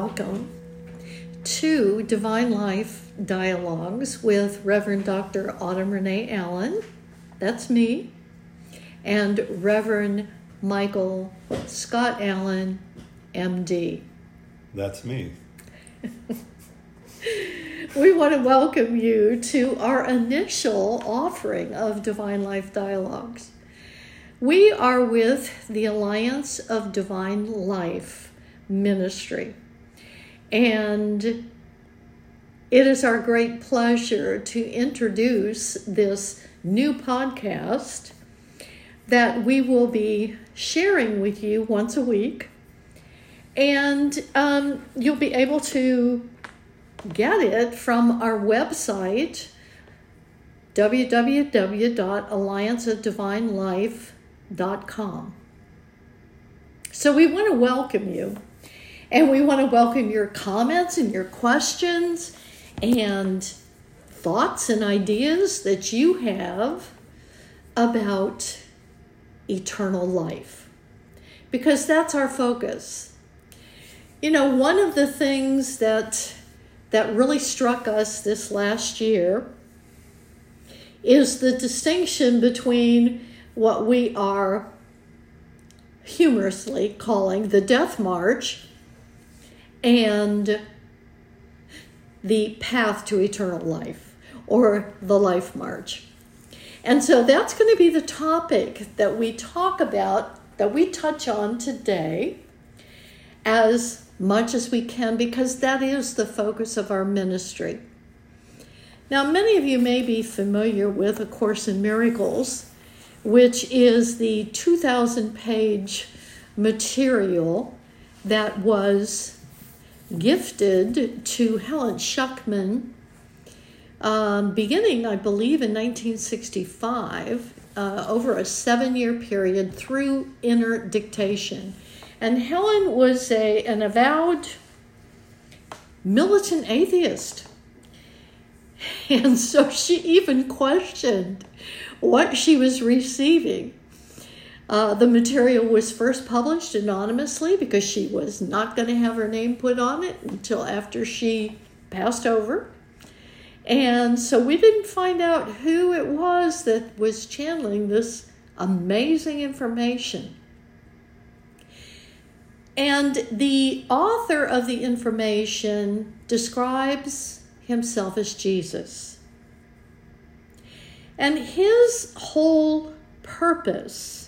welcome to Divine Life Dialogues with Reverend Dr. Autumn Renee Allen. That's me. And Reverend Michael Scott Allen, MD. That's me. we want to welcome you to our initial offering of Divine Life Dialogues. We are with the Alliance of Divine Life Ministry, and it is our great pleasure to introduce this new podcast that we will be sharing with you once a week. And um, you'll be able to get it from our website, www.allianceofdivinelife.com. So we want to welcome you. And we want to welcome your comments and your questions and thoughts and ideas that you have about eternal life. Because that's our focus. You know, one of the things that that really struck us this last year is the distinction between what we are humorously calling the death march and the path to eternal life or the life march. And so that's going to be the topic that we talk about, that we touch on today as much as we can because that is the focus of our ministry. Now, many of you may be familiar with A Course in Miracles, which is the 2,000 page material that was gifted to Helen Schucman, um, beginning, I believe, in 1965, uh, over a seven year period through inner dictation. And Helen was a, an avowed militant atheist. And so she even questioned what she was receiving. Uh, the material was first published anonymously because she was not going to have her name put on it until after she passed over. And so we didn't find out who it was that was channeling this amazing information. And the author of the information describes himself as Jesus. And his whole purpose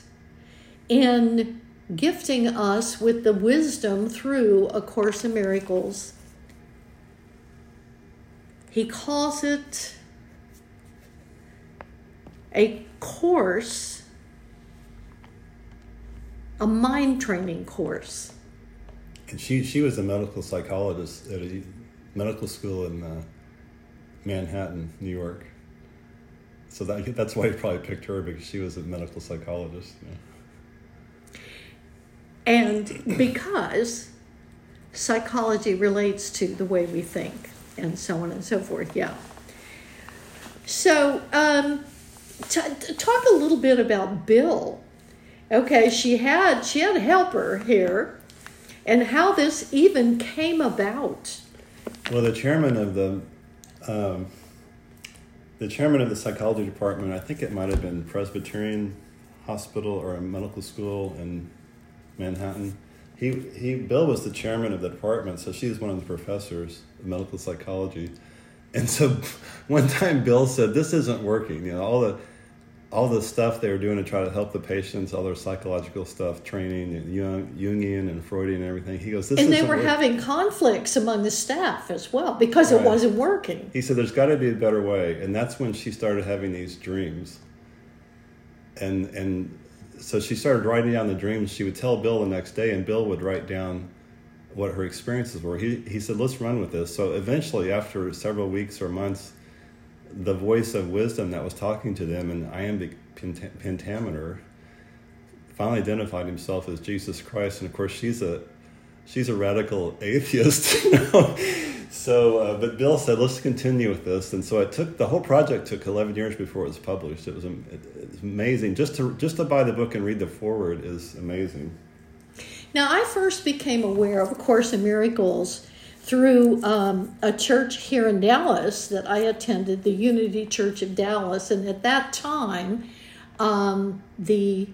in gifting us with the wisdom through A Course in Miracles, he calls it a course, a mind training course and she she was a medical psychologist at a medical school in uh, Manhattan, New York. So that, that's why he probably picked her because she was a medical psychologist. Yeah. And because psychology relates to the way we think and so on and so forth, yeah. So, um, t- talk a little bit about Bill. Okay, she had she had a helper here and how this even came about. Well, the chairman of the um, the chairman of the psychology department, I think it might have been Presbyterian Hospital or a medical school in Manhattan. He he Bill was the chairman of the department, so she was one of the professors of medical psychology. And so one time Bill said, "This isn't working." You know, all the all the stuff they were doing to try to help the patients, all their psychological stuff, training, and Jungian and Freudian and everything. He goes, this is and they were working. having conflicts among the staff as well because right. it wasn't working. He said, "There's got to be a better way," and that's when she started having these dreams. And and so she started writing down the dreams. She would tell Bill the next day, and Bill would write down what her experiences were. He he said, "Let's run with this." So eventually, after several weeks or months the voice of wisdom that was talking to them in iambic pentameter finally identified himself as Jesus Christ, and of course she's a she's a radical atheist. So, uh, but Bill said, let's continue with this, and so I took the whole project took 11 years before it was published. It was, it, amazing just to just to buy the book and read the foreword is amazing. Now, I first became aware of A Course in Miracles through um, a church here in Dallas that I attended, the Unity Church of Dallas. And at that time, um, the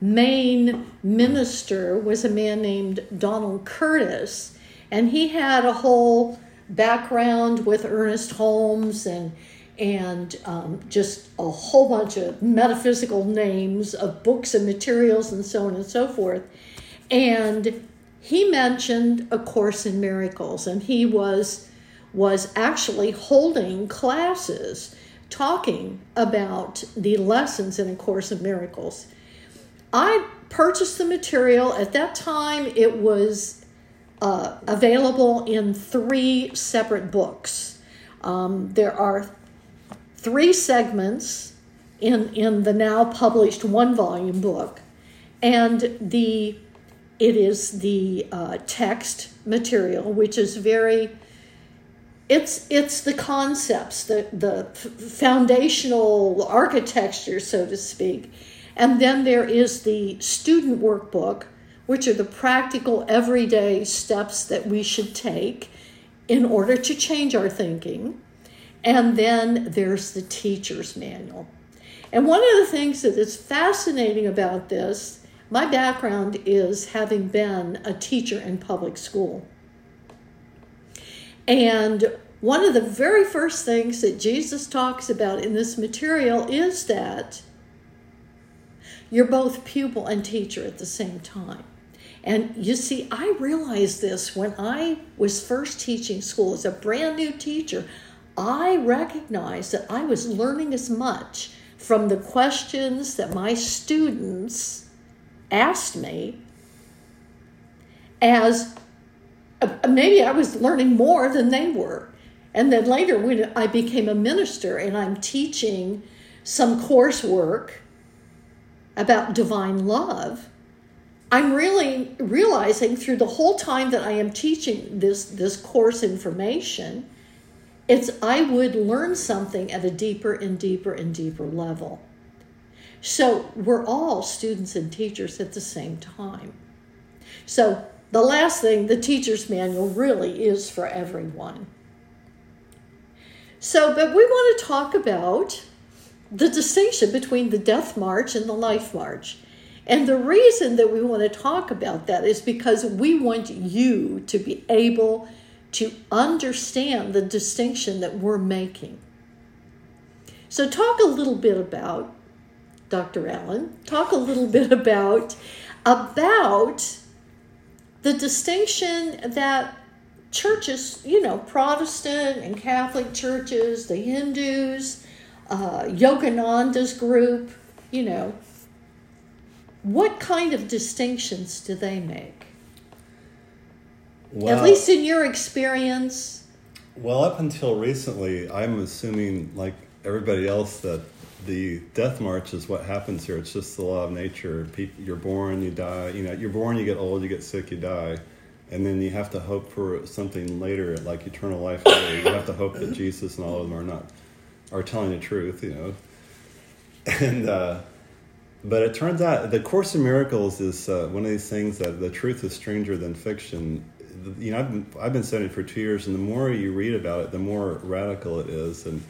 main minister was a man named Donald Curtis, and he had a whole background with Ernest Holmes and and um, just a whole bunch of metaphysical names of books and materials and so on and so forth. And he mentioned A Course in Miracles, and he was was actually holding classes talking about the lessons in A Course in Miracles. I purchased the material. At that time, it was uh, available in three separate books. Um, there are three segments in, in the now published one volume book, and the it is the uh, text material, which is very it's it's the concepts, the the foundational architecture, so to speak, and then there is the student workbook, which are the practical everyday steps that we should take in order to change our thinking, and then there's the teacher's manual. And one of the things that is fascinating about this my background is having been a teacher in public school. And one of the very first things that Jesus talks about in this material is that you're both pupil and teacher at the same time. And you see, I realized this when I was first teaching school as a brand new teacher. I recognized that I was learning as much from the questions that my students asked me as uh, maybe I was learning more than they were. And then later, when I became a minister and I'm teaching some coursework about divine love, I'm really realizing through the whole time that I am teaching this, this course information, it's I would learn something at a deeper and deeper and deeper level. So we're all students and teachers at the same time. So the last thing, the teacher's manual really is for everyone. So, but we want to talk about the distinction between the death march and the life march. And the reason that we want to talk about that is because we want you to be able to understand the distinction that we're making. So, talk a little bit about Dr. Allen, talk a little bit about about the distinction that churches, you know, Protestant and Catholic churches, the Hindus, uh, Yogananda's group, you know, what kind of distinctions do they make? Well, At least in your experience. Well, up until recently, I'm assuming, like everybody else, that the death march is what happens here. It's just the law of nature. People, you're born, you die. You know, you're born, you get old, you get sick, you die, and then you have to hope for something later, like eternal life. Later. You have to hope that Jesus and all of them are not are telling the truth. You know, and uh, but it turns out the Course in Miracles is uh, one of these things that the truth is stranger than fiction. You know, I've been, I've been studying for two years, and the more you read about it, the more radical it is, and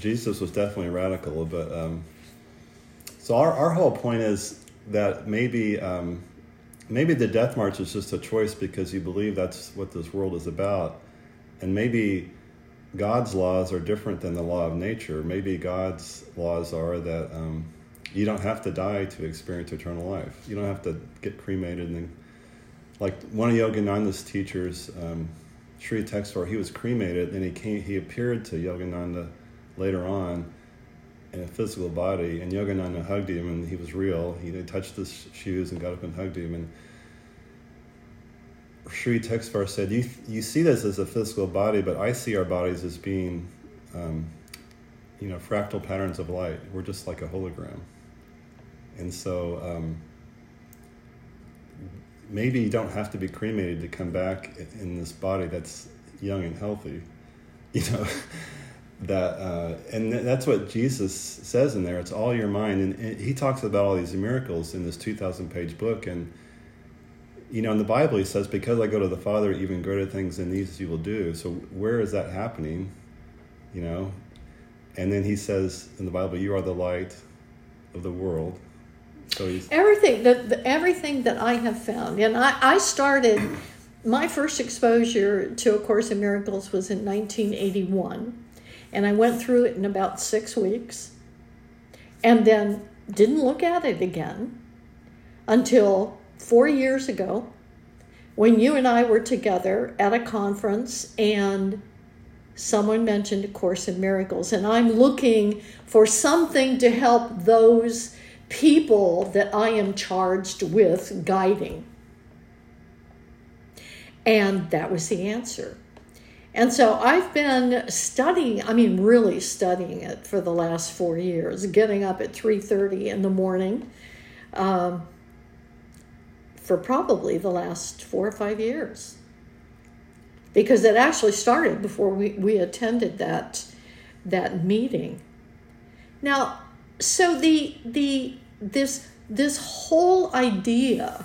Jesus was definitely radical, but um, so our, our whole point is that maybe um, maybe the death march is just a choice because you believe that's what this world is about, and maybe God's laws are different than the law of nature. Maybe God's laws are that um, you don't have to die to experience eternal life. You don't have to get cremated and then, like one of Yogananda's teachers, um, Sri Yukteswar, he was cremated and he came, he appeared to Yogananda later on in a physical body, and Yogananda hugged him, and he was real. He touched his shoes and got up and hugged him. And Sri Yukteswar said, you, you see this as a physical body, but I see our bodies as being, um, you know, fractal patterns of light. We're just like a hologram. And so um, maybe you don't have to be cremated to come back in this body that's young and healthy. You know, that uh, and that's what jesus says in there it's all your mind and, he talks about all these miracles in this 2000 page book and you know, in the Bible, he says, Because I go to the Father, even greater things than these you will do. So, where is that happening? You know? And then he says in the Bible, You are the light of the world. So he's. Everything, the, everything that I have found, and I, I started, my first exposure to A Course in Miracles was in 1981. And I went through it in about six weeks and then didn't look at it again until four years ago when you and I were together at a conference and someone mentioned A Course in Miracles. And I'm looking for something to help those people that I am charged with guiding. And that was the answer. And so I've been studying, I mean really studying it for the last 4 years, getting up at 3:30 in the morning. Um, for probably the last four or five years. Because it actually started before we, we attended that that meeting. Now, so the the this this whole idea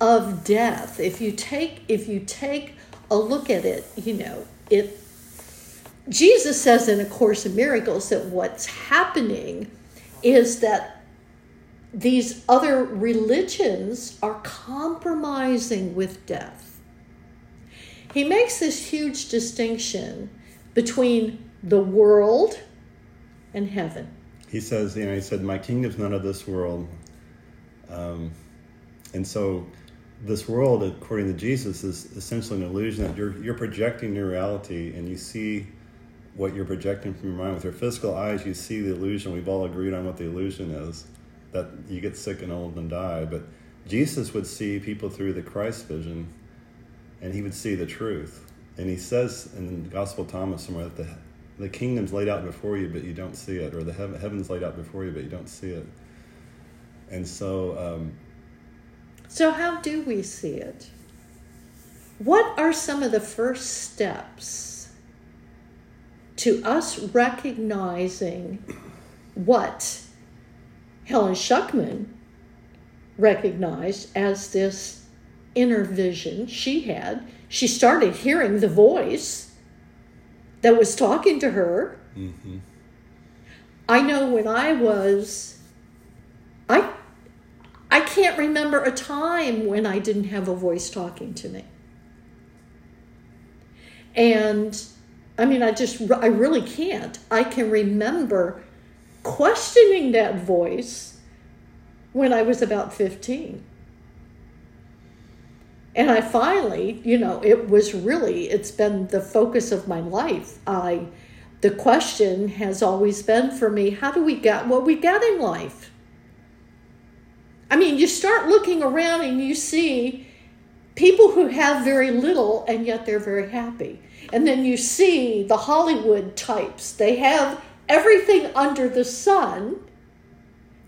of death, if you take if you take a look at it, you know, it Jesus says in A Course in Miracles that what's happening is that these other religions are compromising with death. He makes this huge distinction between the world and heaven. He says, you know, he said, My kingdom's none of this world. Um, and so, this world, according to Jesus, is essentially an illusion that you're, you're projecting your reality and you see what you're projecting from your mind. With your physical eyes, you see the illusion. We've all agreed on what the illusion is that you get sick and old and die. But Jesus would see people through the Christ vision, and he would see the truth. And he says in the Gospel of Thomas somewhere that the, the kingdom's laid out before you, but you don't see it, or the heaven, heaven's laid out before you, but you don't see it. And so. Um, so, how do we see it? What are some of the first steps to us recognizing what Helen Schucman recognized as this inner vision she had. She started hearing the voice that was talking to her. Mm-hmm. I know when I was, I, I can't remember a time when I didn't have a voice talking to me. And I mean, I just, I really can't. I can remember questioning that voice when I was about 15. And I finally, you know, it was really, it's been the focus of my life. I, the question has always been for me how do we get what we get in life? I mean, you start looking around and you see people who have very little and yet they're very happy. And then you see the Hollywood types, they have everything under the sun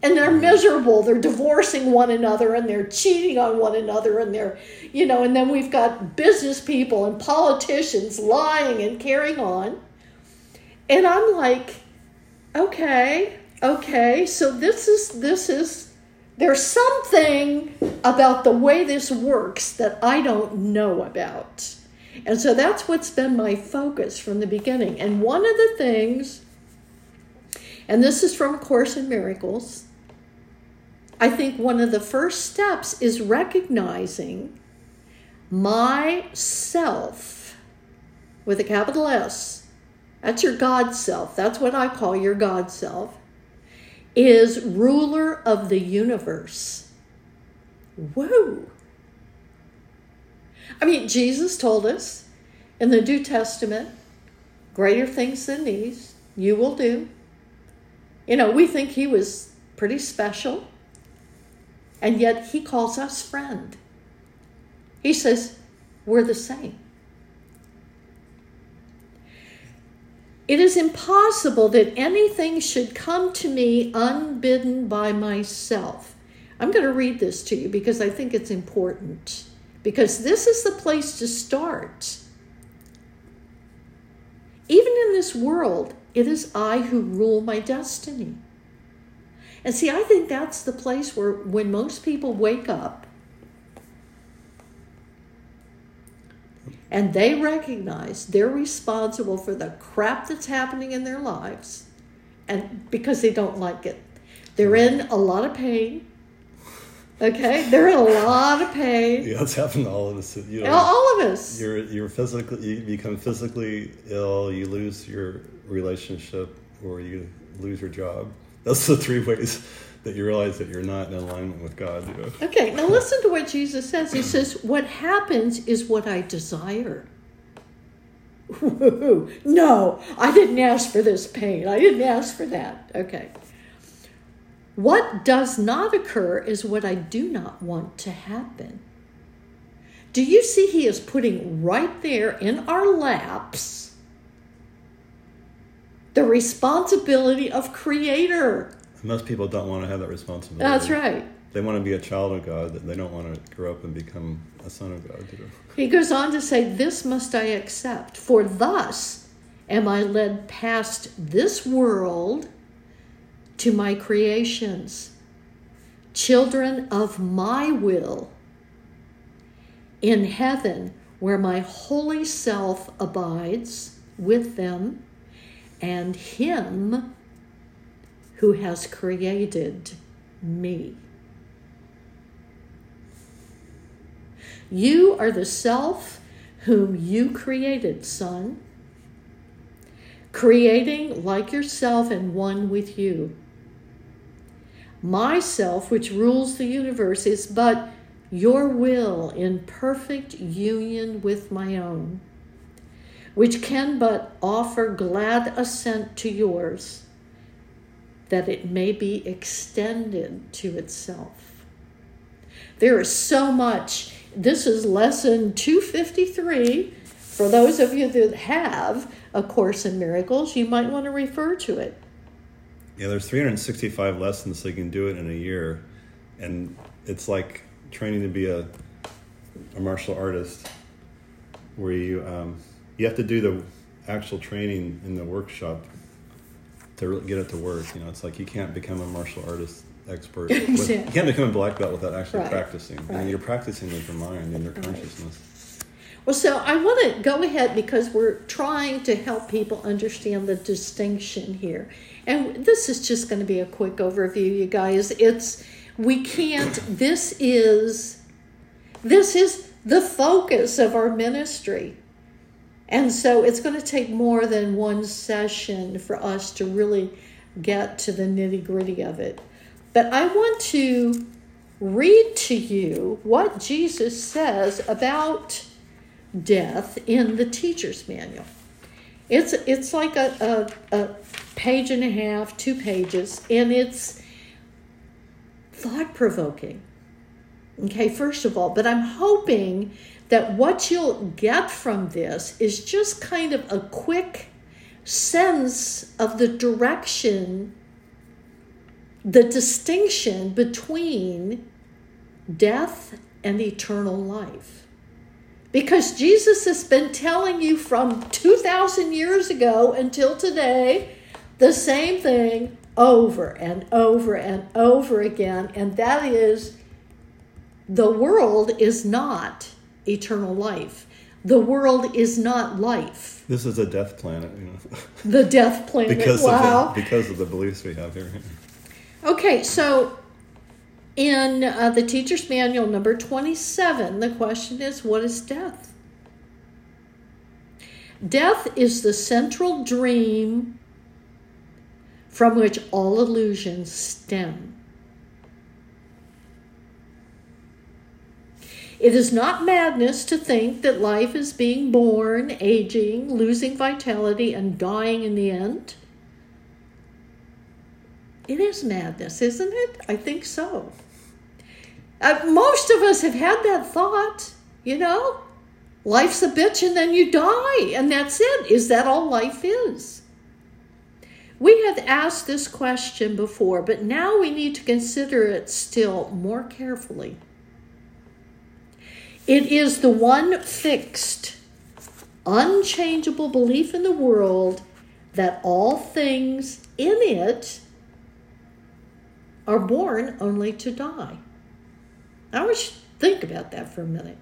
and they're mm-hmm. miserable. They're divorcing one another and they're cheating on one another and they're you know and then we've got business people and politicians lying and carrying on. And i'm like okay okay so this is this is there's something about the way this works that i don't know about. And so that's what's been my focus from the beginning. And one of the things and this is from A Course in Miracles. I think one of the first steps is recognizing myself with a capital S. That's your God self. That's what I call your God self. Is ruler of the universe. Whoa. I mean, Jesus told us in the New Testament greater things than these you will do. You know, we think he was pretty special, and yet he calls us friend. He says, We're the same. It is impossible that anything should come to me unbidden by myself. I'm going to read this to you because I think it's important. Because this is the place to start. Even in this world, it is I who rule my destiny. And see, I think that's the place where when most people wake up and they recognize they're responsible for the crap that's happening in their lives and because they don't like it. They're in a lot of pain. Okay, they're in a lot of pain. Yeah, it's happened to all of us. You know, all of us. You're you're physically you become physically ill. You lose your relationship, or you lose your job. Those are the three ways that you realize that you're not in alignment with God. You know? okay now listen to what jesus says he says what happens is what i desire no i didn't ask for this pain i didn't ask for that okay what does not occur is what I do not want to happen. Do you see he is putting right there in our laps the responsibility of creator? Most people don't want to have that responsibility. That's right. They want to be a child of God. They don't want to grow up and become a son of God. He goes on to say, This must I accept, for thus am I led past this world to my creations, children of my will, in heaven, where my holy self abides with them, and him who has created me. You are the self whom you created, son, creating like yourself and one with you. Myself, which rules the universe, is but your will in perfect union with my own, which can but offer glad assent to yours, that it may be extended to itself. There is so much. This is lesson 253. For those of you that have A Course in Miracles, you might want to refer to it. Yeah, there's 365 lessons, so you can do it in a year, and it's like training to be a, a martial artist, where you um, you have to do the actual training in the workshop to really get it to work. You know, it's like you can't become a martial artist expert. With, Exactly. you can't become a black belt without actually Right, practicing. right. And you're practicing with your mind and your consciousness. Well, so I want to go ahead because we're trying to help people understand the distinction here. And this is just going to be a quick overview, you guys. It's we can't this is this is the focus of our ministry. And so it's going to take more than one session for us to really get to the nitty-gritty of it. But I want to read to you what Jesus says about death in the teacher's manual. It's it's like a, a, a page and a half, two pages, and it's thought provoking. Okay, first of all, but I'm hoping that what you'll get from this is just kind of a quick sense of the direction, the distinction between death and eternal life. Because Jesus has been telling you from 2,000 years ago until today the same thing over and over and over again, and that is the world is not eternal life. The world is not life. This is a death planet, you know, The death planet. because wow. of the, because of the beliefs we have here. Okay, so in uh, the teacher's manual number 27, the question is what is death? Death is the central dream from which all illusions stem. It is not madness to think that life is being born, aging, losing vitality, and dying in the end. It is madness, isn't it? I think so. Uh, most of us have had that thought, you know? Life's a bitch and then you die, and that's it. Is that all life is? We have asked this question before, but now we need to consider it still more carefully. It is the one fixed, unchangeable belief in the world that all things in it are born only to die. I want you to think about that for a minute.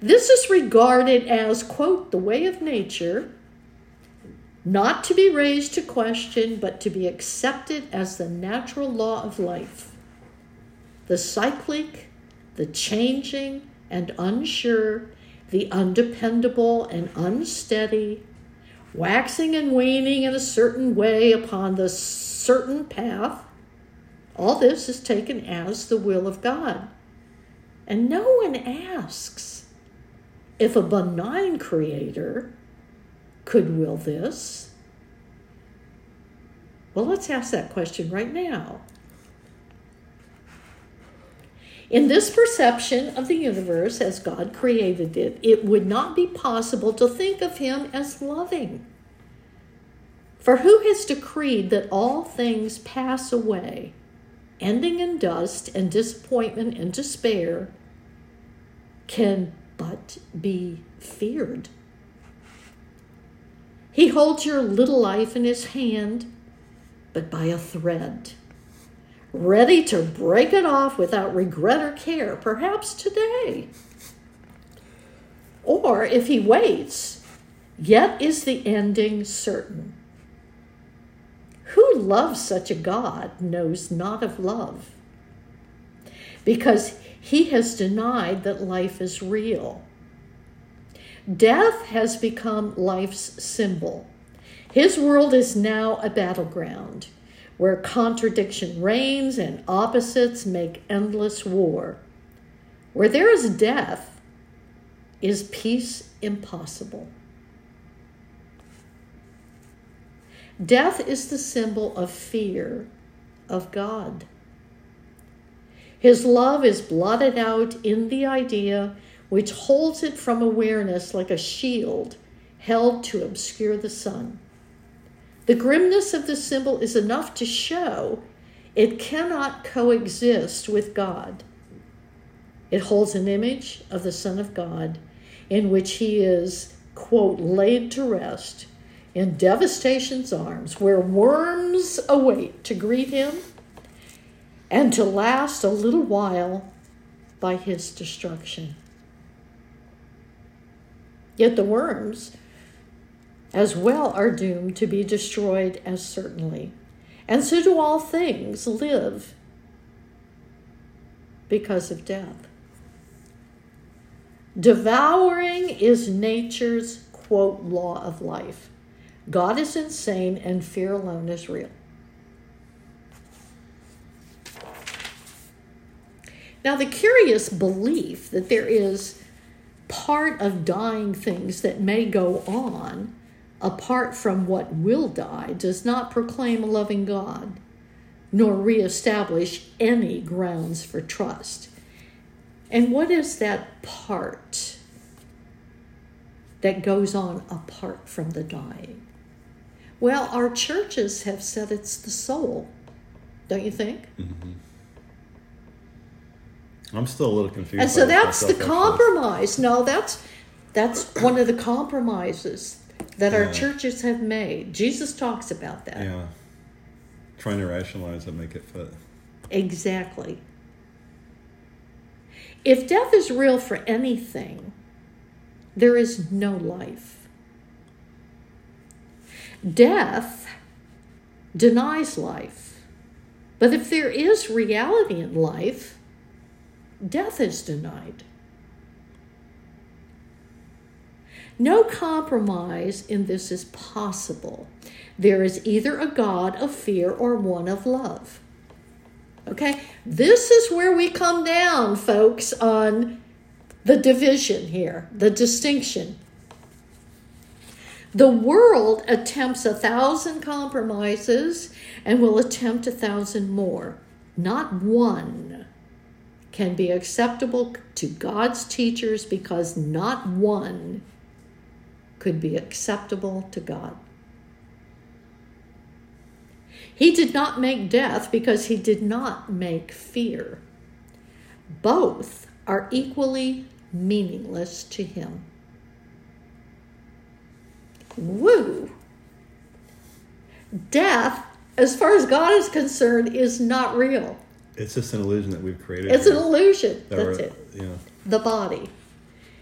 This is regarded as, quote, the way of nature, not to be raised to question, but to be accepted as the natural law of life. The cyclic, the changing and unsure, the undependable and unsteady, waxing and waning in a certain way upon the certain path. All this is taken as the will of God. And no one asks if a benign creator could will this. Well, let's ask that question right now. In this perception of the universe as God created it, it would not be possible to think of Him as loving. For who has decreed that all things pass away, ending in dust and disappointment and despair, can but be feared? He holds your little life in his hand, but by a thread ready to break it off without regret or care, perhaps today. Or if he waits, yet is the ending certain. Who loves such a God knows not of love, because he has denied that life is real. Death has become life's symbol. His world is now a battleground where contradiction reigns and opposites make endless war. Where there is death, is peace impossible. Death is the symbol of fear of God. His love is blotted out in the idea which holds it from awareness like a shield held to obscure the sun. The grimness of the symbol is enough to show it cannot coexist with God. It holds an image of the Son of God in which he is, quote, laid to rest in devastation's arms, where worms await to greet him and to last a little while by his destruction. Yet the worms as well are doomed to be destroyed as certainly. And so do all things live because of death. Devouring is nature's, quote, law of life. God is insane and fear alone is real. Now, the curious belief that there is part of dying things that may go on apart from what will die, does not proclaim a loving God, nor reestablish any grounds for trust. And what is that part that goes on apart from the dying? Well, our churches have said it's the soul, don't you think? Mm-hmm. I'm still a little confused. And so that's the compromise. No, that's that's one of the compromises that yeah. our churches have made. Jesus talks about that. Yeah. Trying to rationalize it, make it fit. Exactly. If death is real for anything, there is no life. Death denies life. But if there is reality in life, death is denied. No compromise in this is possible. There is either a God of fear or one of love. Okay? This is where we come down, folks, on the division here, the distinction. The world attempts a thousand compromises and will attempt a thousand more. Not one can be acceptable to God's teachers because not one could be acceptable to God. He did not make death because he did not make fear. Both are equally meaningless to him. Woo! Death, as far as God is concerned, is not real. It's just an illusion that we've created. It's an illusion. That's it. Yeah. The body.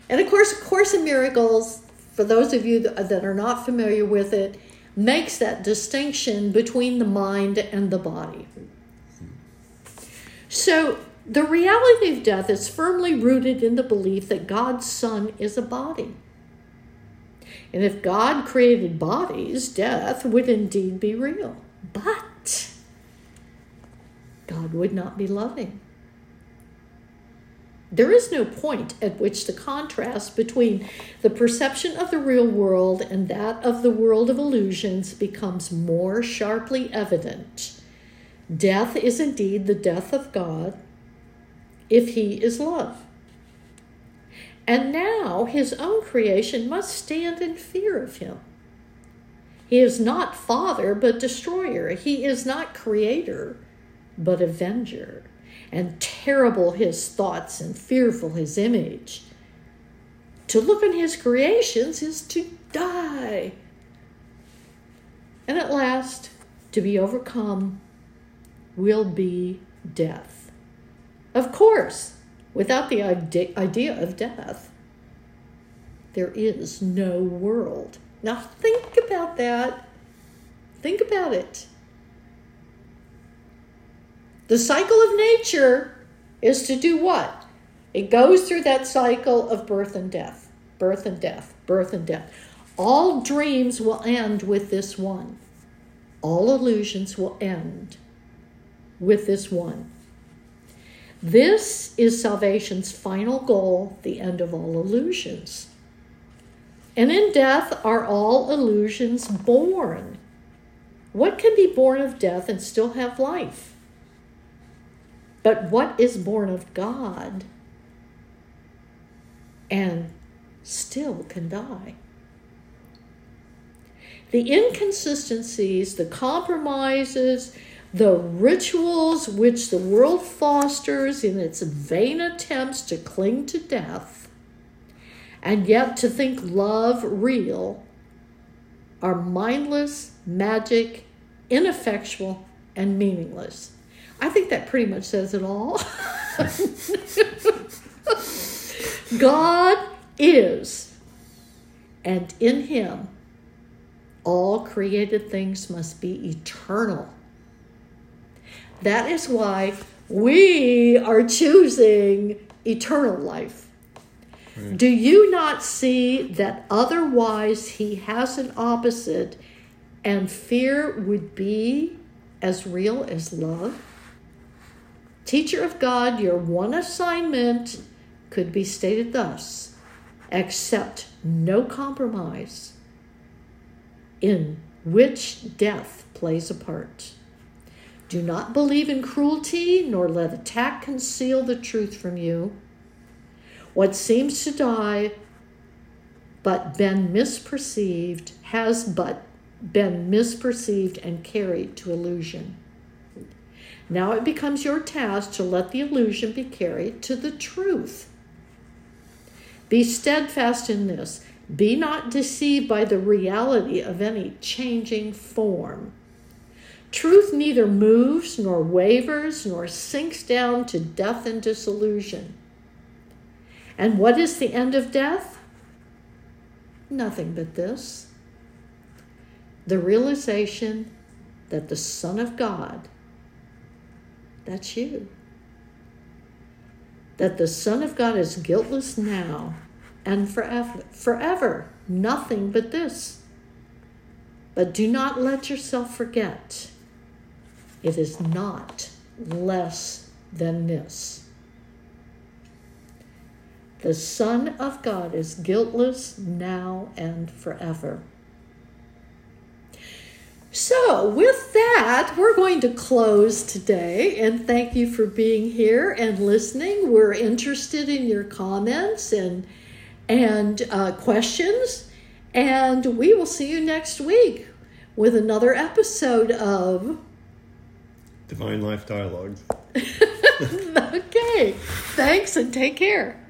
And of course, Course in Miracles, for those of you that are not familiar with it, makes that distinction between the mind and the body. So, the reality of death is firmly rooted in the belief that God's Son is a body. And if God created bodies, death would indeed be real. But God would not be loving. There is no point at which the contrast between the perception of the real world and that of the world of illusions becomes more sharply evident. Death is indeed the death of God if He is love. And now his own creation must stand in fear of him. He is not father, but destroyer. He is not creator, but avenger and terrible his thoughts and fearful his image. To look on his creations is to die. And at last, to be overcome will be death. Of course, without the idea of death, there is no world. Now, think about that. Think about it. The cycle of nature is to do what? It goes through that cycle of birth and death, birth and death, birth and death. All dreams will end with this one. All illusions will end with this one. This is salvation's final goal, the end of all illusions. And in death are all illusions born. What can be born of death and still have life? But what is born of God and still can die? The inconsistencies, the compromises, the rituals which the world fosters in its vain attempts to cling to death, and yet to think love real, are mindless, magic, ineffectual, and meaningless. I think that pretty much says it all. God is, and in Him, all created things must be eternal. That is why we are choosing eternal life. Right. Do you not see that otherwise he has an opposite and fear would be as real as love? Teacher of God, your one assignment could be stated thus accept no compromise in which death plays a part. Do not believe in cruelty, nor let attack conceal the truth from you. What seems to die but been misperceived has but been misperceived and carried to illusion. Now it becomes your task to let the illusion be carried to the truth. Be steadfast in this. Be not deceived by the reality of any changing form. Truth neither moves, nor wavers, nor sinks down to death and disillusion. And what is the end of death? Nothing but this the realization that the Son of God, that's you, that the Son of God is guiltless now and forever, forever, nothing but this. But do not let yourself forget it is not less than this. The Son of God is guiltless now and forever. So, with that, we're going to close today and thank you for being here and listening. We're interested in your comments and and uh, questions, and we will see you next week with another episode of Divine Life Dialogues. okay. Thanks and take care.